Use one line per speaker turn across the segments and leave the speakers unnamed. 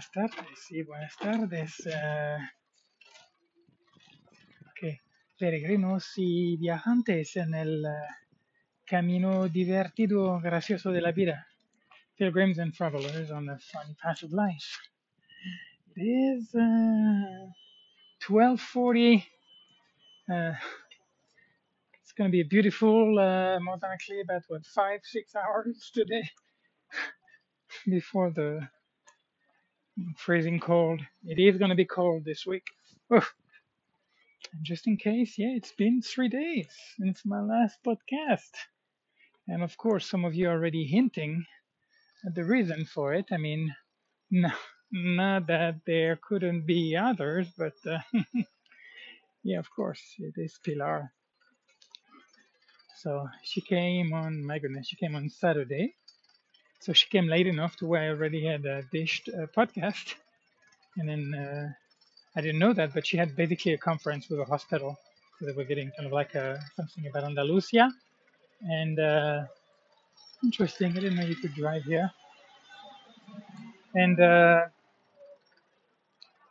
Buenas tardes. Sí, buenas tardes. Uh, okay. Peregrinos y viajantes en el uh, camino divertido, gracioso de la vida. Pilgrims and travelers on the fun path of life. It is uh, 1240. Uh, it's going to be a beautiful, more than likely about what, five, six hours today before the freezing cold. It is going to be cold this week. Oof. And just in case, yeah, it's been three days since my last podcast. And of course, some of you are already hinting at the reason for it. I mean, no, not that there couldn't be others, but uh, yeah, of course, it is Pilar. So she came on, my goodness, she came on Saturday. So she came late enough to where I already had a dished uh, podcast. And then uh, I didn't know that, but she had basically a conference with a hospital. So they were getting kind of like a, something about Andalusia. And uh, interesting, I didn't know you could drive here. And uh,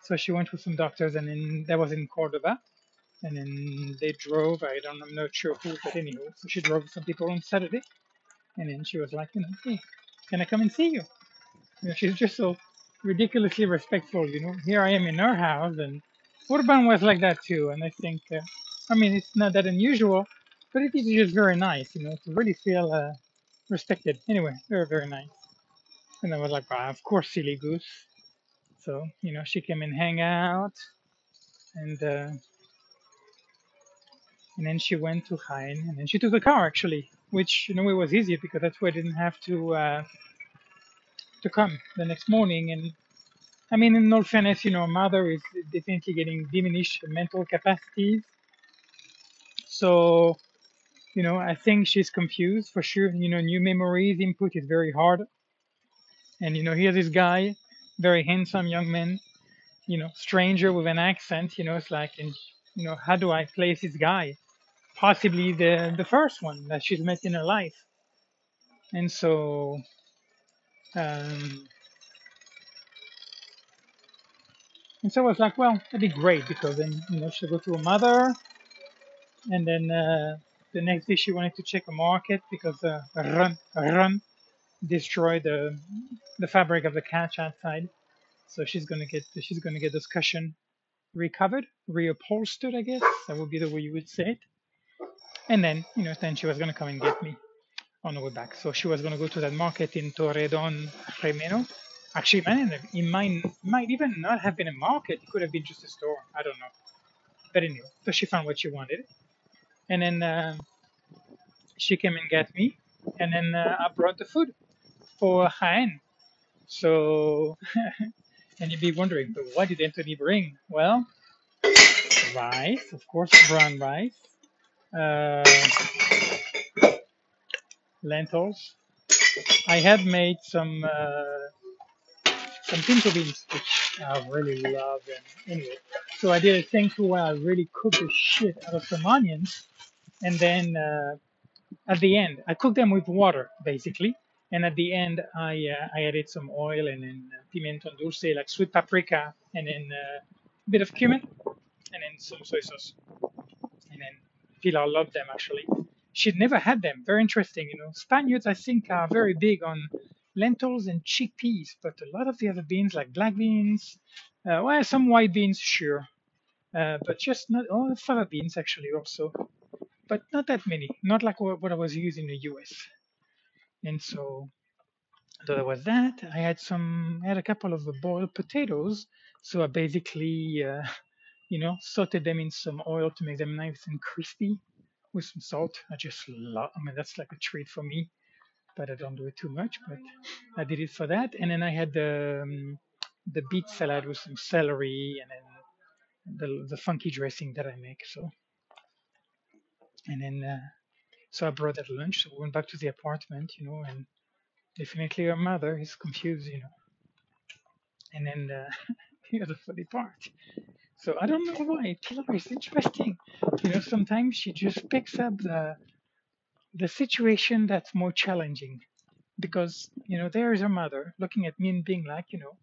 so she went with some doctors, and then that was in Cordoba. And then they drove, I don't, I'm not sure who, but anyway. So she drove with some people on Saturday. And then she was like, you know, hey, can I come and see you? you know, she's just so ridiculously respectful. You know, here I am in her house, and Urban was like that too. And I think, uh, I mean, it's not that unusual, but it is just very nice, you know, to really feel uh, respected. Anyway, very, very nice. And I was like, ah, of course, silly goose. So, you know, she came and hang out, and uh, and then she went to Jaén, and then she took the car actually which in a way was easier because that's why I didn't have to uh, to come the next morning. And I mean, in all fairness, you know, mother is definitely getting diminished mental capacities. So, you know, I think she's confused for sure. You know, new memories input is very hard. And you know, here's this guy, very handsome young man, you know, stranger with an accent. You know, it's like, and you know, how do I place this guy? Possibly the the first one that she's met in her life. And so um, and so I was like well that'd be great because then you know she'll go to her mother. And then uh, the next day she wanted to check a market because uh, run run destroyed the the fabric of the couch outside. So she's gonna get she's gonna get this cushion recovered reupholstered I guess. That would be the way you would say it and then, you know, then she was going to come and get me on the way back. So she was going to go to that market in Torredon Remeno. Actually, man, it might, might even not have been a market. It could have been just a store. I don't know. But anyway, so she found what she wanted. And then uh, she came and got me. And then uh, I brought the food for Jaén. So, and you'd be wondering, but what did Anthony bring? Well, rice, of course, brown rice uh, lentils. I had made some uh, some pinto beans, which I really love. And anyway, so I did a thing to where I really cooked the shit out of some onions, and then uh, at the end, I cooked them with water basically. And at the end, I uh, I added some oil and then uh, pimenton dulce, like sweet paprika, and then uh, a bit of cumin, and then some soy sauce, Pilar loved them actually. She'd never had them. Very interesting, you know. Spaniards, I think, are very big on lentils and chickpeas, but a lot of the other beans, like black beans, uh, well, some white beans, sure, uh, but just not all oh, fava beans actually also, but not that many. Not like what I was using in the U.S. And so, so there was that. I had some, I had a couple of boiled potatoes. So I basically uh, you know, sauteed them in some oil to make them nice and crispy with some salt. I just love, I mean, that's like a treat for me, but I don't do it too much, but I did it for that. And then I had the, um, the beet salad with some celery and then the, the funky dressing that I make. So, and then, uh, so I brought that lunch. So we went back to the apartment, you know, and definitely her mother is confused, you know. And then, uh, here's the funny part. So I don't know why. It's is interesting. You know, sometimes she just picks up the the situation that's more challenging. Because, you know, there is her mother looking at me and being like, you know,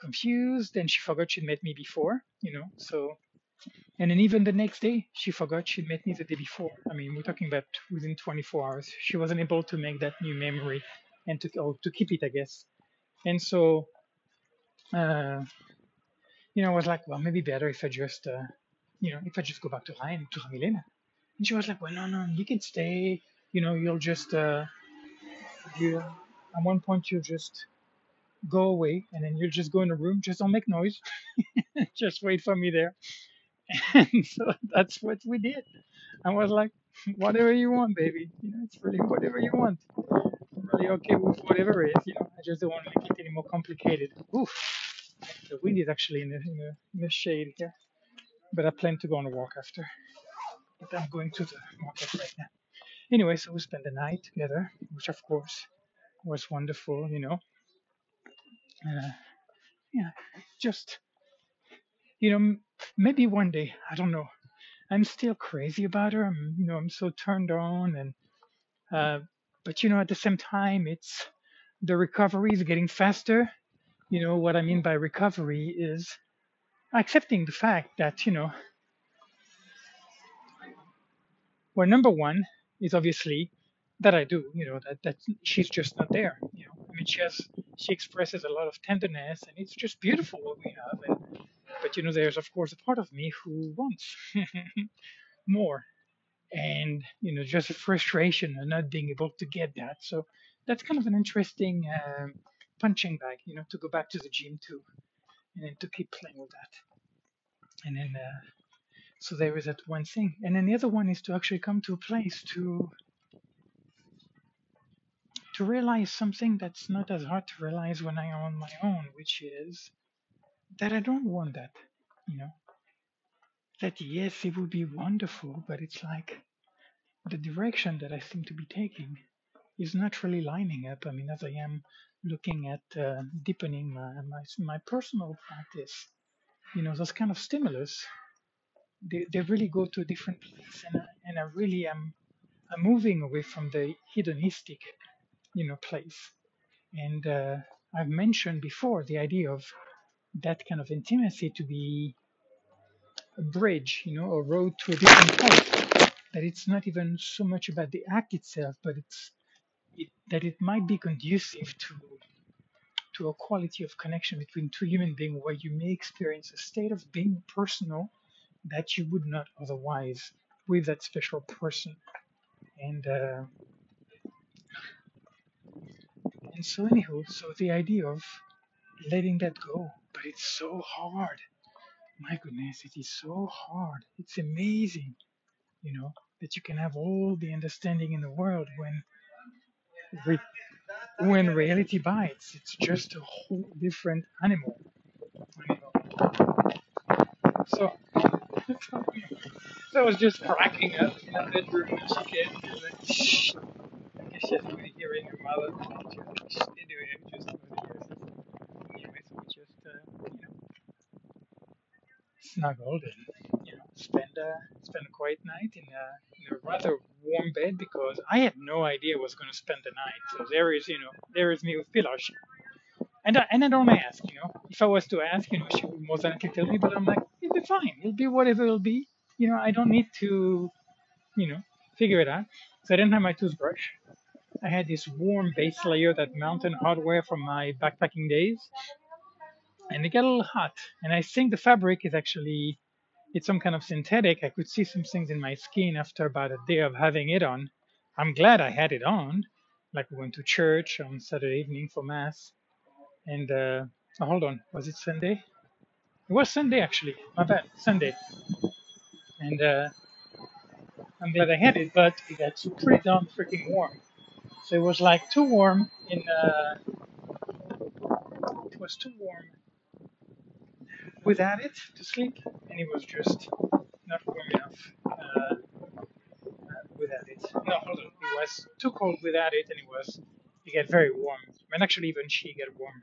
confused and she forgot she'd met me before, you know. So, and then even the next day, she forgot she'd met me the day before. I mean, we're talking about within 24 hours. She wasn't able to make that new memory and to to keep it, I guess. And so, uh, you know, I was like, well, maybe better if I just, uh, you know, if I just go back to Rhein, to Jamilena. And she was like, well, no, no, you can stay. You know, you'll just, uh, you, at one point, you'll just go away and then you'll just go in a room, just don't make noise. just wait for me there. And so that's what we did. I was like, whatever you want, baby. You know, it's really whatever you want. I'm really okay with whatever it is. You know, I just don't want to make it any more complicated. Oof. The wind is actually in the, in the, in the shade here. But I plan to go on a walk after. But I'm going to the market right now. Anyway, so we spent the night together, which of course was wonderful, you know. Uh, yeah, just, you know, maybe one day, I don't know. I'm still crazy about her. I'm, you know, I'm so turned on and, uh, but you know, at the same time, it's, the recovery is getting faster. You know, what I mean by recovery is accepting the fact that, you know, well, number one is obviously that I do, you know, that, that she's just not there. You know, I mean, she has, she expresses a lot of tenderness and it's just beautiful what we have. And, but, you know, there's of course a part of me who wants more and, you know, just frustration and not being able to get that. So that's kind of an interesting um, punching bag, you know, to go back to the gym too and then to keep playing with that. And then, uh, so there is that one thing. And then the other one is to actually come to a place to to realize something that's not as hard to realize when I am on my own, which is that I don't want that. You know, that yes, it would be wonderful, but it's like the direction that I seem to be taking is not really lining up. I mean, as I am looking at uh, deepening my, my my personal practice, you know, those kind of stimulus, they, they really go to a different place, and I, and I really am I'm moving away from the hedonistic you know place. And uh, i've mentioned before the idea of that kind of intimacy to be a bridge you know a road to a different place that it's not even so much about the act itself but it's it, that it might be conducive to to a quality of connection between two human beings where you may experience a state of being personal that you would not otherwise with that special person. And uh, and so anyhow so the idea of letting that go but it's so hard. My goodness it is so hard. It's amazing you know that you can have all the understanding in the world when when reality bites it's just a whole different animal so so I was just cracking up in the bedroom when she came. She was Shh. I guess she has to be hearing her mother. Anyway, I'm just anyway, so we just uh, you know snuggled and you know spend a spend a quiet night in a, in a rather warm bed because I had no idea I was going to spend the night. So there is you know there is me with Pilosh. And I, and I don't ask, you know. If I was to ask, you know, she would than likely tell me, but I'm like, it'll be fine. It'll be whatever it'll be. You know, I don't need to, you know, figure it out. So I didn't have my toothbrush. I had this warm base layer, that Mountain Hardwear from my backpacking days, and it got a little hot. And I think the fabric is actually, it's some kind of synthetic. I could see some things in my skin after about a day of having it on. I'm glad I had it on. Like we went to church on Saturday evening for mass, and uh, oh, hold on, was it Sunday? It was Sunday actually. My bad, Sunday. And uh, I'm glad I had it, but it got pretty darn freaking warm. So it was like too warm in. Uh, it was too warm without it to sleep, and it was just not warm enough uh, without it. No, hold on. It was too cold without it, and it was. It got very warm. And actually, even she got warm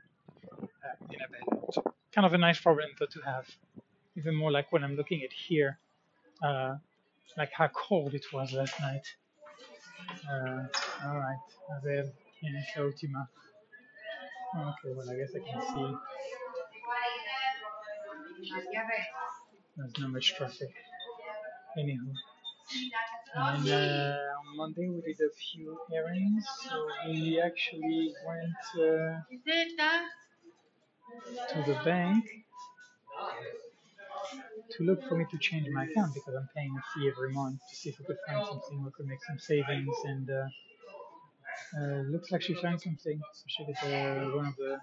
uh, in a bed. So kind of a nice problem though to have. Even more like when I'm looking at here, uh, like how cold it was last night. Uh, all right, a ver quién es la última. Okay, well I guess I can see. There's not much traffic. Anyhow. And uh, on Monday we did a few errands. So we actually went uh, to the bank to look for me to change my account because I'm paying a fee every month to see if we could find something we could make some savings and uh, uh, looks like she found something. So she did uh, one of the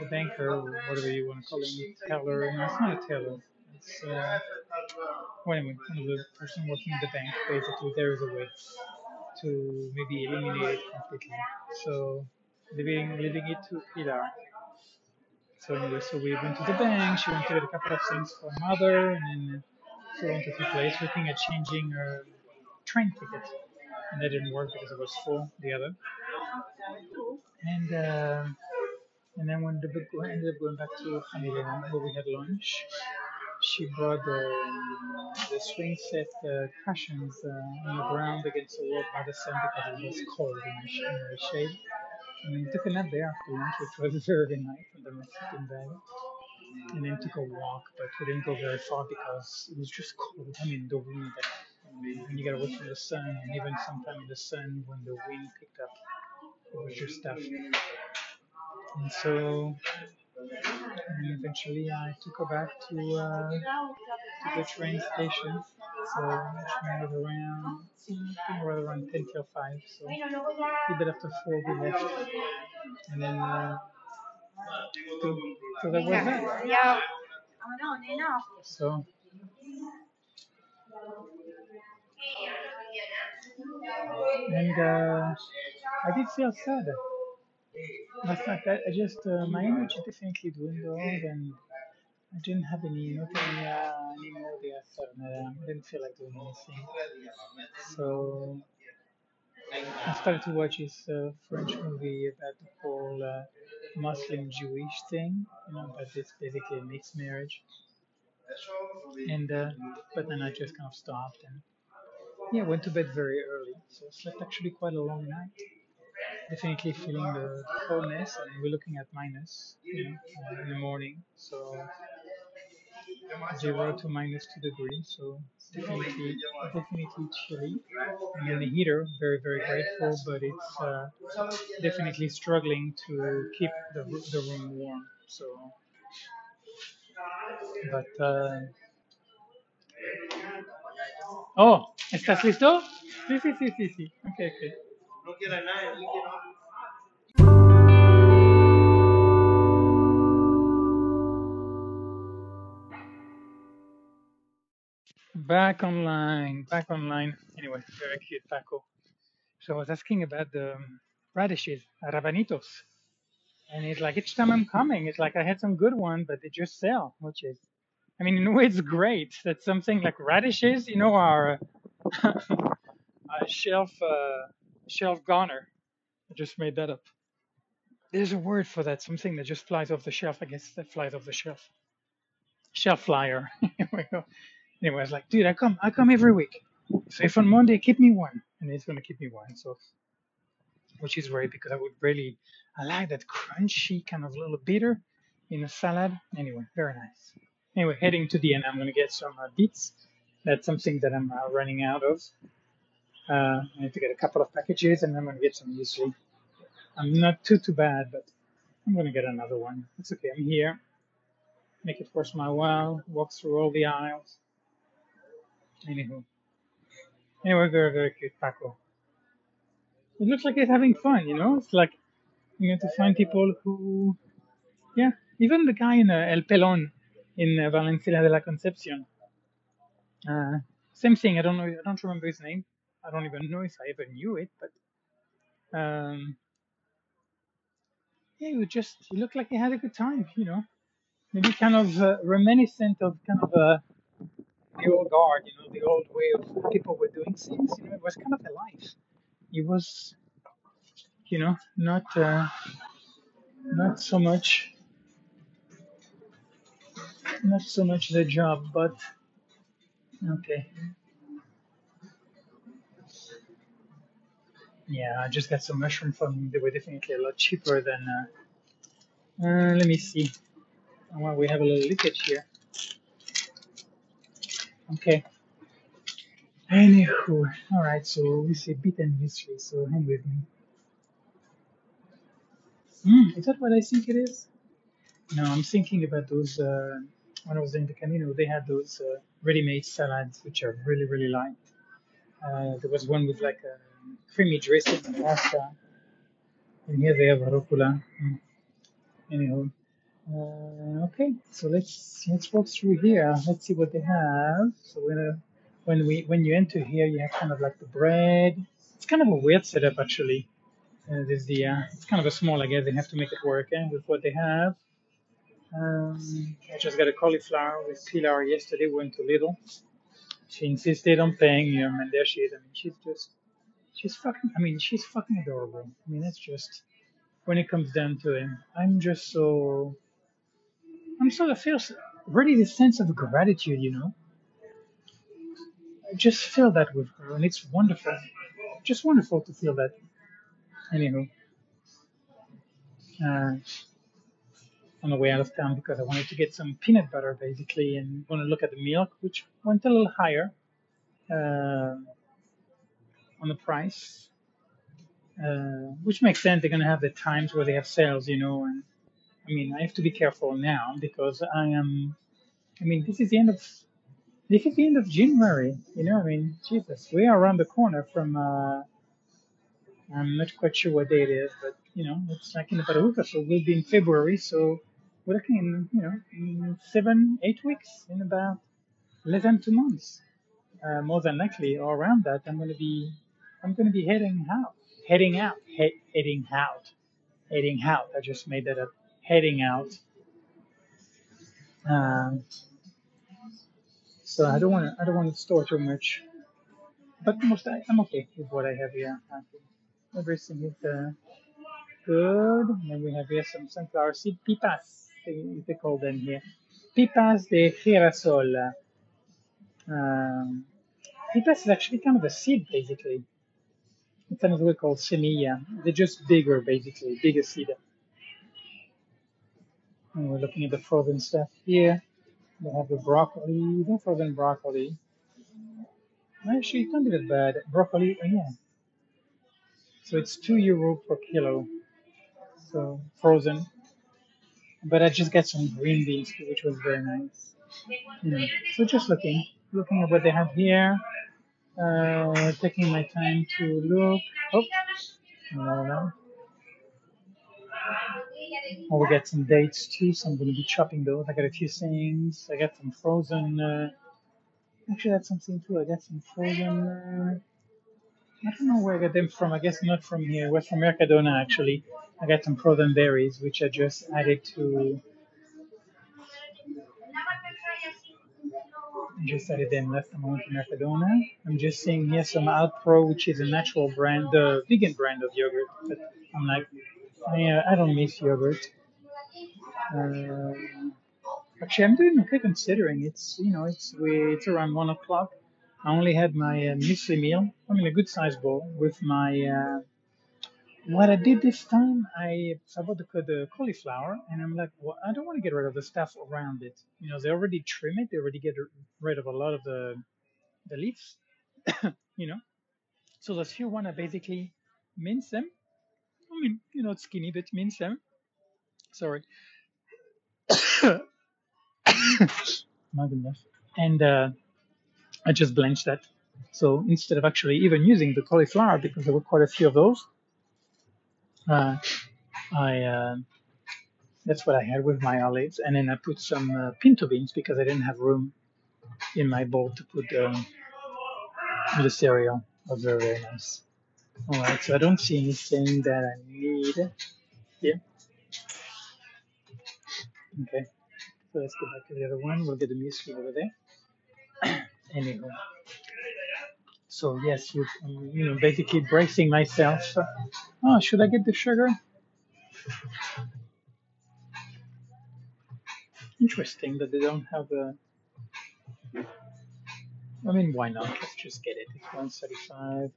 the banker, or whatever you want to call him, teller. No, it's not a teller. It's uh, well, anyway, the person working at the bank. Basically, there is a way to maybe eliminate it completely. So leaving leaving it to Pilar. So anyway, so we went to the bank. She went to get a couple of things for her mother, and then so went to the place looking at changing her train ticket, and that didn't work because it was full. The other, and uh, and then when the we ended up going back to Jamilena where we had lunch. She brought the the swing set uh, cushions uh, on the ground against the wall by the sun because it was cold in the, in the shade. And we took a nap there after lunch, which was very nice in the Mexican Valley. And then took a walk, but we didn't go very far because it was just cold. I mean, the wind. And you gotta wait for the sun, and even sometimes the sun when the wind picked up, it was just tough. And so, and eventually I took her back to uh, to the train station. So train was around, I around 10 till 5. So a bit after 4 we left. And then, uh, so, so.
Ya.
So, and uh, I did feel sad. Last night, I, I just, uh, my energy definitely dwindled and I didn't have any nothing uh, anymore the afternoon. I didn't feel like doing anything. So I started to watch this uh, French movie about the whole uh, Muslim Jewish thing, you know, but it's basically a mixed marriage. And uh, but then I just kind of stopped and yeah, went to bed very early, so I slept actually quite a long night. Definitely feeling the coldness, and we're looking at minus, you know, uh, in the morning. So zero to minus two degrees, so definitely definitely chilly. And then the heater, very very grateful, but it's uh, definitely struggling to keep the, the room warm. So, but uh, oh, ¿estás listo? Sí, sí, sí, sí, sí. Okay, okay. Back online, back online. Anyway, very cute Paco. So I was asking about the radishes, rabanitos. And it's like each time I'm coming, it's like I had some good one, but they just sell, which is, I mean, in a way, it's great that something like radishes, you know, are a shelf uh, shelf goner. I just made that up. There's a word for that, something that just flies off the shelf. I guess that flies off the shelf. Shelf flyer. Anyway, I was like, dude, I come, I come every week. So if on Monday, keep me one, and he's gonna keep me one. So, which is great because I would really, I like that crunchy kind of little bitter in a salad. Anyway, very nice. Anyway, heading to the end, I'm gonna get some uh, beets. That's something that I'm uh, running out of. Uh, I need to get a couple of packages, and I'm gonna get some muesli. I'm not too too bad, but I'm gonna get another one. It's okay. I'm here. Make it worth my while. Walk through all the aisles. Anywho. Anyway, very, very cute Paco. It looks like he's having fun, you know? It's like, you know, to find people who, yeah, even the guy in uh, El Pelon in uh, Valencina de la Concepcion. Uh, same thing. I don't know. I don't remember his name. I don't even know if I ever knew it, but um, yeah, was just. He looked like he had a good time, you know. Maybe kind of uh, reminiscent of kind of uh, the old guard, you know, the old way of people were doing things. You know, it was kind of alive. It was, you know, not uh, not so much, not so much the job, but okay. Yeah, I just got some mushroom from them. They were definitely a lot cheaper than. Uh, uh, let me see. Oh, well, we have a little leakage here. Okay. Anywho, all right. So we say bit and history. So hang with me. Hmm, is that what I think it is? No, I'm thinking about those. Uh, when I was in the Camino, they had those uh, ready-made salads, which I really, really liked. Uh, there was one with like a creamy dressing and pasta, and here they have rucola. Mm. Anyhow, uh, okay, so let's let's walk through here. Let's see what they have. So we're when we when you enter here, you have kind of like the bread. It's kind of a weird setup actually. Uh, there's the uh, it's kind of a small, I guess they have to make it work eh, with what they have. Um, I just got a cauliflower with Pilar yesterday. Went to Lidl. She insisted on paying him, and there she is. I mean, she's just, she's fucking. I mean, she's fucking adorable. I mean, that's just when it comes down to it. I'm just so. I'm sort of really the sense of gratitude, you know. I just feel that with her, and it's wonderful. Just wonderful to feel that. Anyhow, uh, on the way out of town because I wanted to get some peanut butter basically, and want to look at the milk, which went a little higher uh, on the price. uh, which makes sense. They're gonna have the times where they have sales, you know. And I mean, I have to be careful now because I am. I mean, this is the end of this is the end of January. You know, I mean, Jesus, we are around the corner from. Uh, I'm not quite sure what day it is, but you know, it's like in about a week or so. We'll be in February, so we're looking in, you know, in seven, eight weeks, in about less than two months, uh, more than likely, or around that. I'm gonna be, I'm gonna be heading out, heading out, he- heading out heading out. I just made that up. Heading out. Um, so I don't want to. I don't want to store too much. But most I, I'm okay with what I have here. Everything is uh, good. And then we have here some sunflower seed pipas. They, they call them here. Pipas de girasol. Um, pipas is actually kind of a seed, basically. Another way called semilla. They're just bigger, basically, bigger seed. And we're looking at the frozen stuff here. They have the broccoli, the frozen broccoli. Actually, it's not that bad. Broccoli, oh yeah. So it's two euro per kilo. So frozen. But I just got some green beans which was very nice. Mm. So just looking, looking at what they have here. Uh, taking my time to look. Oh, no, no. Oh, we got some dates too, so I'm going to be chopping those. I got a few things. I got some frozen. Uh, actually, that's something too. I got some frozen. Uh, I don't know where I got them from. I guess not from here. We're from Mercadona actually. I got some frozen berries, which I just added to. Just added them last time I went to Mercadona. I'm just seeing here some Alpro, which is a natural brand, the vegan brand of yogurt. But I'm like, I, uh, don't miss yogurt. Uh, actually, I'm doing okay considering it's you know it's we, it's around one o'clock. I only had my uh, muesli meal. I mean a good sized bowl with my. What I did this time, I I bought the, the cauliflower, and I'm like, well, I don't want to get rid of the stuff around it. You know, they already trim it. They already get rid of a lot of the the leaves. you know, so the few one I basically mince them. I mean, you know, skinny, but mince them. Sorry. My goodness. And uh, I just blanched that. So instead of actually even using the cauliflower, because there were quite a few of those, uh, I uh, that's what I had with my olives, and then I put some uh, pinto beans because I didn't have room in my bowl to put um, the cereal. Was very very nice. All right, so I don't see anything that I need here. Okay, so let's go back to the other one. We'll get the muesli over there. Anyhow, so yes, you you know basically bracing myself. Oh, should I get the sugar? Interesting that they don't have a. I mean, why not? Let's just get it. It's 135.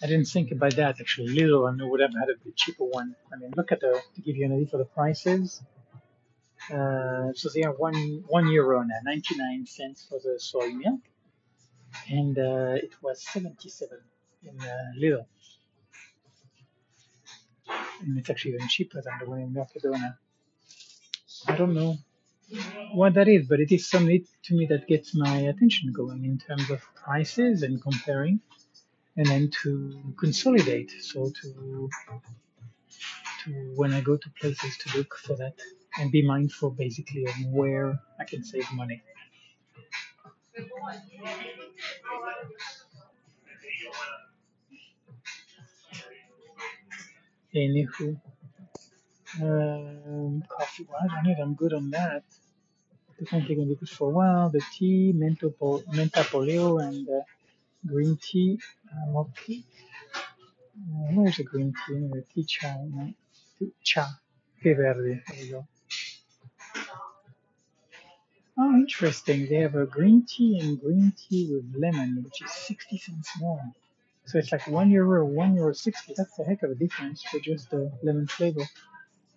I didn't think about that actually. Little, I would have had a cheaper one. I mean, look at the to give you an idea for the prices. Uh, so they are one one euro now, 99 cents for the soy milk, and uh, it was 77 in uh, Lidl, and it's actually even cheaper than the one in Mercadona. I don't know what that is, but it is something to me that gets my attention going in terms of prices and comparing, and then to consolidate. So to to when I go to places to look for that and be mindful basically of where I can save money. Anywho, um, coffee wise on it, I'm good on that. Definitely gonna be good for a while. The tea, menta poleo, and uh, green tea. Um, okay. Uh, where's the green tea? Anyway, tea cha, no? tea cha, tea verde. There you go. Oh, interesting. They have a green tea and green tea with lemon, which is 60 cents more. So it's like one euro, one euro sixty. That's a heck of a difference for just the lemon flavor.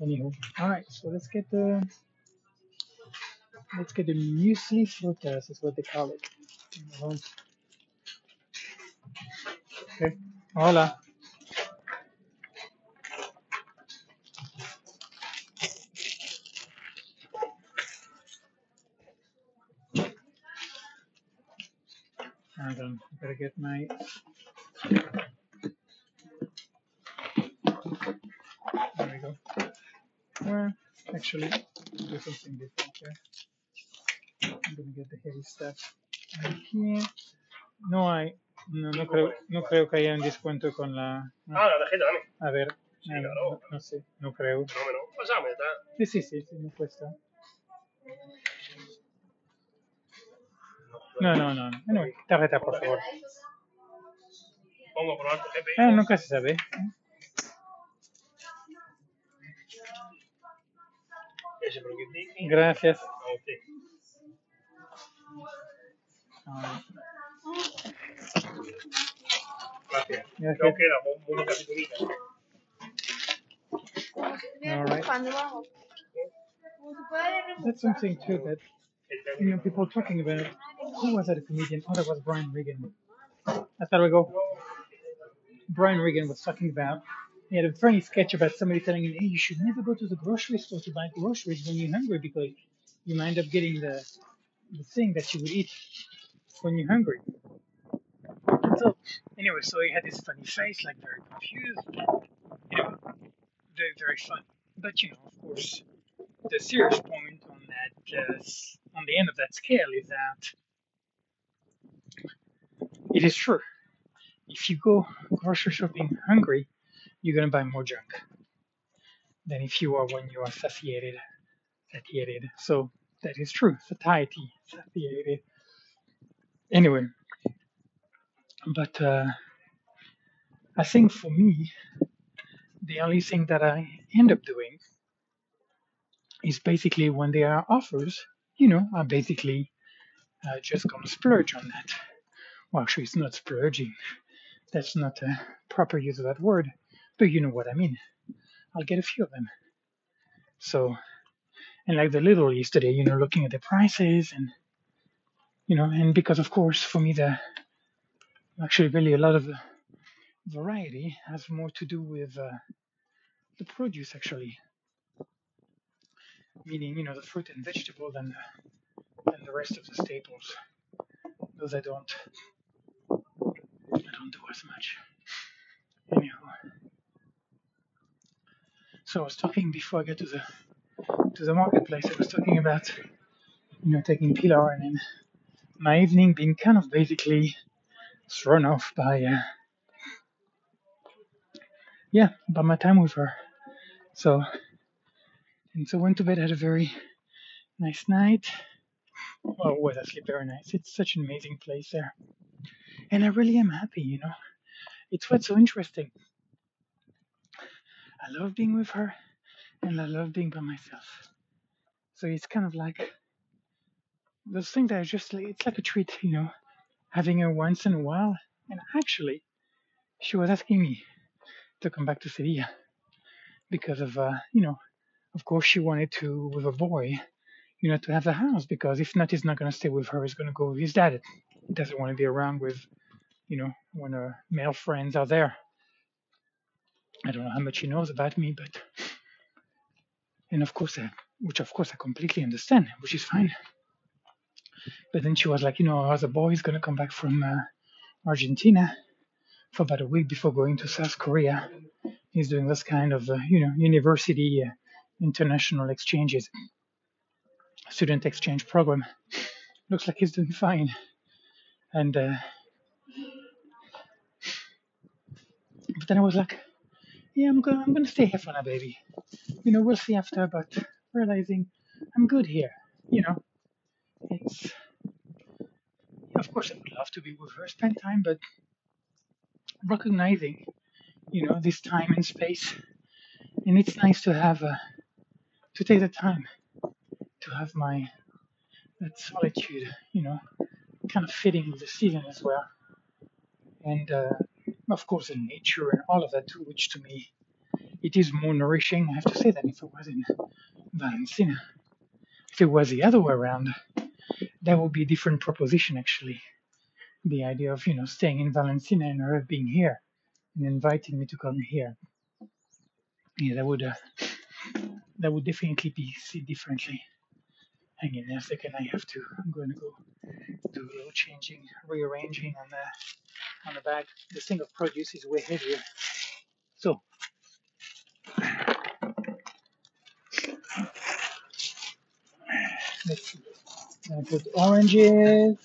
Anywho, all right. So let's get the let's get the muesli frutas is what they call it. Okay. Hola. On. I gotta get my. There we go. Well, actually, do something different here. I'm gonna get the heavy stuff right here. No hay. No, no creo, no creo que haya un descuento con la. no.
Ah, la tarjeta, dame.
A ver.
Sí, claro.
no, no sé. No creo.
Fenómeno. Pásame, está.
Sí, sí, sí, sí, me cuesta. No, no, no. no. Anyway, tarjeta, por favor.
Pongo por alto GPI.
Ah, nunca se sabe.
Ese por aquí.
Gracias. Ah,
Gracias.
Gracias.
Creo que era muy muy capitulita.
All right.
Cuando vamos. Como se puede
That's something too that you know people are talking about. Who was that a comedian? Oh, that was Brian Regan. Hasta luego. Brian Regan was talking about. He had a funny sketch about somebody telling him, "Hey, you should never go to the grocery store to buy groceries when you're hungry because you might end up getting the the thing that you would eat when you're hungry." And so, anyway, so he had this funny face, like very confused, you know, very very funny. But you know, of course, the serious point on that uh, on the end of that scale is that it is true. If you go grocery shopping hungry, you're gonna buy more junk than if you are when you are satiated. Satiated. So that is true. Satiety. Satiated. Anyway, but uh, I think for me, the only thing that I end up doing is basically when there are offers, you know, I basically uh, just gonna splurge on that. Well, actually, it's not splurging. That's not a proper use of that word, but you know what I mean. I'll get a few of them. So, and like the little yesterday, you know, looking at the prices and, you know, and because of course for me the actually really a lot of variety has more to do with uh, the produce actually, meaning you know the fruit and vegetable than the, than the rest of the staples. Those I don't don't do as much. Anyhow, so I was talking before I get to the to the marketplace. I was talking about you know taking Pilar and then my evening being kind of basically thrown off by uh, yeah by my time with her. So and so went to bed had a very nice night. Well, was I sleep very nice. It's such an amazing place there, and I really am happy. You know, it's what's so interesting. I love being with her, and I love being by myself. So it's kind of like those things that are just it's like a treat, you know, having her once in a while. And actually, she was asking me to come back to Sevilla because of, uh, you know, of course, she wanted to with a boy, you know, to have the house because if not, he's not going to stay with her. He's going to go with his dad. He doesn't want to be around with, you know, when her male friends are there. I don't know how much he knows about me, but and of course, I, which of course I completely understand, which is fine. But then she was like, you know, as a boy, going to come back from uh, Argentina for about a week before going to South Korea. He's doing this kind of, uh, you know, university uh, international exchanges, student exchange program. Looks like he's doing fine. And uh, but then I was like, yeah, I'm going, I'm going to stay here for now, baby. You know, we'll see after. But realizing I'm good here. You know, it's of course I would love to be with her, spend time, but recognizing, you know, this time and space, and it's nice to have uh, to take the time to have my that solitude, you know, kind of fitting with the season as well, and uh, of course in nature and all of that which to me it is more nourishing. I have to say that if it was in Valencia, if it was the other way around, that would be a different proposition actually. The idea of you know staying in Valencia and her being here and inviting me to come here, yeah, that would uh, that would definitely be seen differently. Hang in there a second. I have to. I'm going to go do a little changing, rearranging on the on the bag. This thing of produce is way heavier. So let's. I put oranges.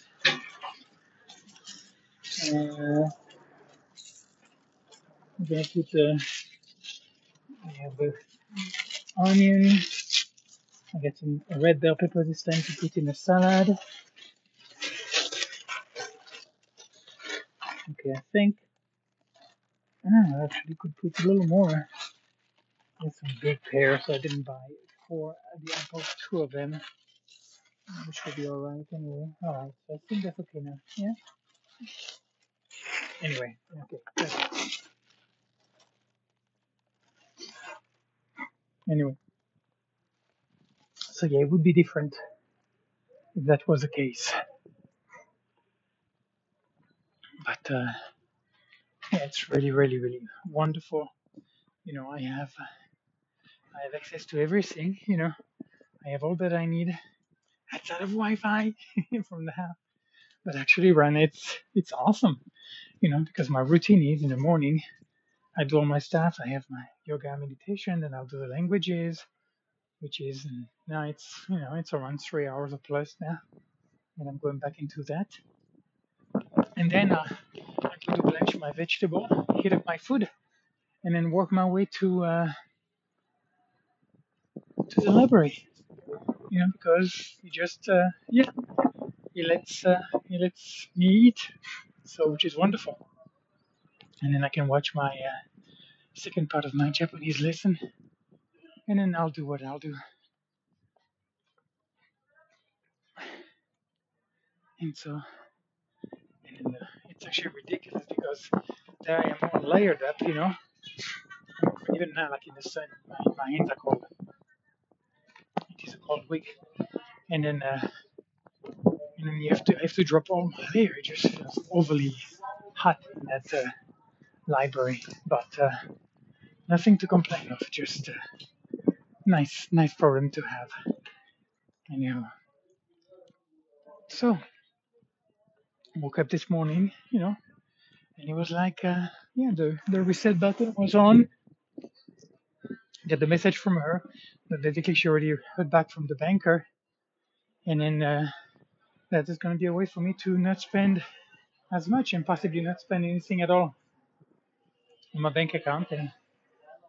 Uh, I'm gonna put the have the onion. I get some red bell pepper this time to put in the salad. Okay, I think I actually could put a little more. There's some big pears, so I didn't buy four. I bought two of them, which will be alright anyway. Alright, so I think that's okay now. Yeah. Anyway, okay. good. Anyway, so yeah, it would be different if that was the case. But uh, yeah, it's really, really, really wonderful. You know, I have I have access to everything. You know, I have all that I need outside of Wi-Fi from the house. But actually, run it's it's awesome. You know, because my routine is in the morning. I do all my stuff. I have my yoga meditation, then I'll do the languages, which is now it's you know it's around three hours or plus now, and I'm going back into that. And then uh, I can do blanch my vegetable, heat up my food, and then work my way to uh, to the library. You know, because he just uh, yeah he lets uh, he lets me eat, so which is wonderful. And then I can watch my uh, second part of my Japanese lesson, and then I'll do what I'll do. And so, and it's actually ridiculous because there I am all layered up, you know. Even now, like in the sun, my, my hands are cold. It is a cold week, and then uh, and then you have to have to drop all my layer. It just feels overly hot in that uh, library, but uh, nothing to complain of. Just uh, nice, nice problem to have. Anyhow, so woke up this morning, you know, and it was like, uh, yeah, the the reset button was on. Get the message from her that basically she already heard back from the banker, and then uh, that is going to be a way for me to not spend as much and possibly not spend anything at all on my bank account. And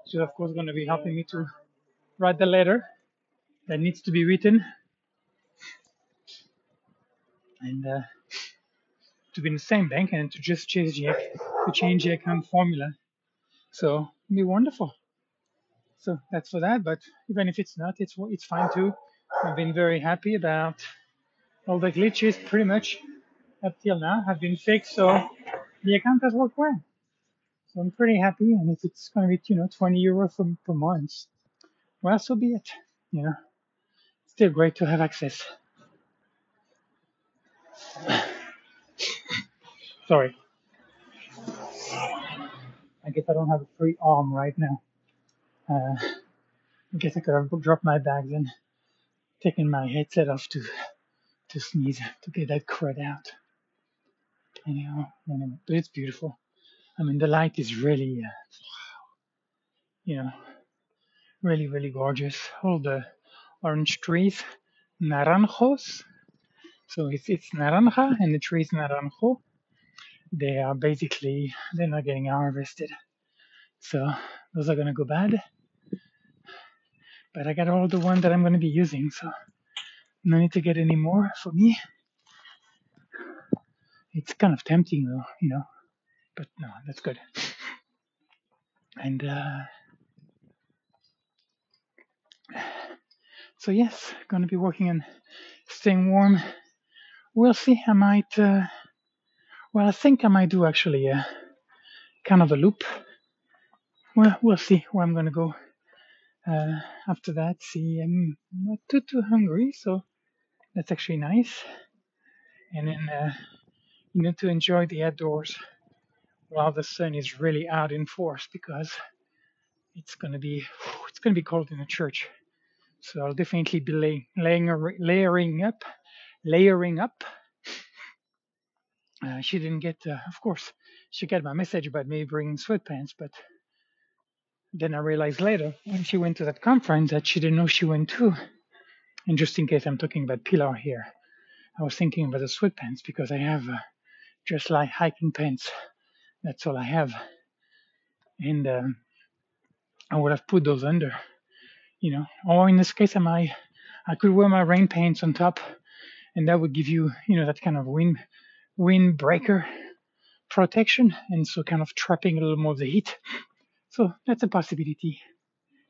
she's of course going to be helping me to write the letter that needs to be written and uh, to be in the same bank and to just change the to change the account formula. So it'll be wonderful. So that's for that. But even if it's not, it's it's fine too. I've been very happy about all the glitches pretty much up till now have been fixed. So the account has worked well. So I'm pretty happy. And if it's going to be you know 20 euro for, per month, well, so be it. You know, still great to have access. Sorry, I guess I don't have a free arm right now. Uh, I guess I could have dropped my bags and taken my headset off to to sneeze to get that crud out. Anyhow, anyway, but it's beautiful. I mean, the light is really, uh, you know, really, really gorgeous. All the orange trees, naranjos. So it's it's naranja and the tree is naranjo. They are basically they're not getting harvested, so those are gonna go bad. But I got all the one that I'm gonna be using, so no need to get any more for me. It's kind of tempting though, you know. But no, that's good. And uh, so yes, gonna be working on staying warm. We'll see. I might. Uh, well, I think I might do actually a kind of a loop. Well, we'll see where I'm gonna go uh, after that. See, I'm not too too hungry, so that's actually nice. And then uh, you need to enjoy the outdoors while the sun is really out in force because it's gonna be it's gonna be cold in the church. So I'll definitely be lay, laying, layering up, layering up. Uh, she didn't get, uh, of course, she got my message about me bringing sweatpants, but then I realized later when she went to that conference that she didn't know she went to. And just in case I'm talking about Pilar here, I was thinking about the sweatpants because I have uh, just like hiking pants. That's all I have. And um, I would have put those under, you know. Or in this case, I might, I could wear my rain pants on top, and that would give you, you know, that kind of wind windbreaker protection, and so kind of trapping a little more of the heat. So that's a possibility.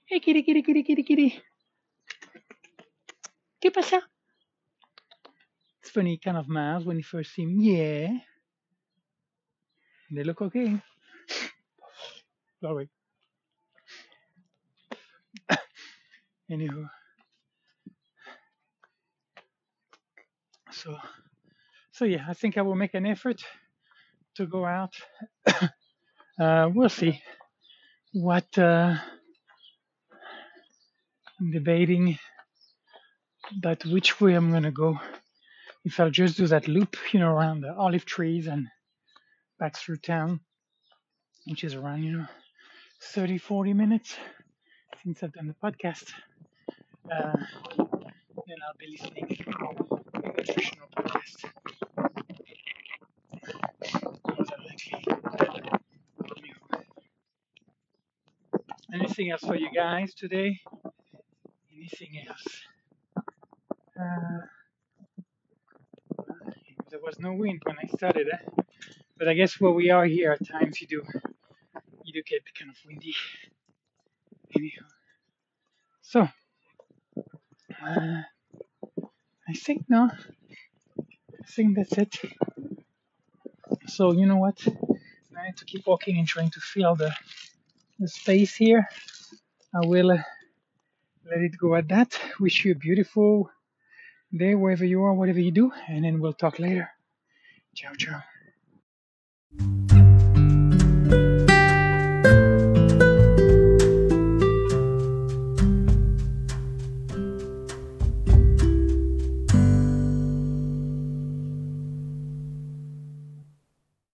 Hey, kitty, kitty, kitty, kitty, kitty. ¿Qué pasa? It's funny, kind of miles when you first see them. Yeah. They look okay. Sorry. Anywho, so so yeah, I think I will make an effort to go out. uh, we'll see what uh, I'm debating but which way I'm gonna go. If I'll just do that loop, you know, around the olive trees and back through town, which is around, you know, 30, 40 minutes since I've done the podcast. Uh, then I'll be listening to a nutritional podcast. Those are likely better for you. Anything else for you guys today? Anything else? Uh, there was no wind when I started, eh? but I guess where we are here, at times you do you do get kind of windy. Anyhow, so uh, I think no, I think that's it. So you know what? I need to keep walking and trying to the the space here. I will uh, let it go at that. Wish you a beautiful day wherever you are, whatever you do, and then we'll talk later. Ciao, ciao.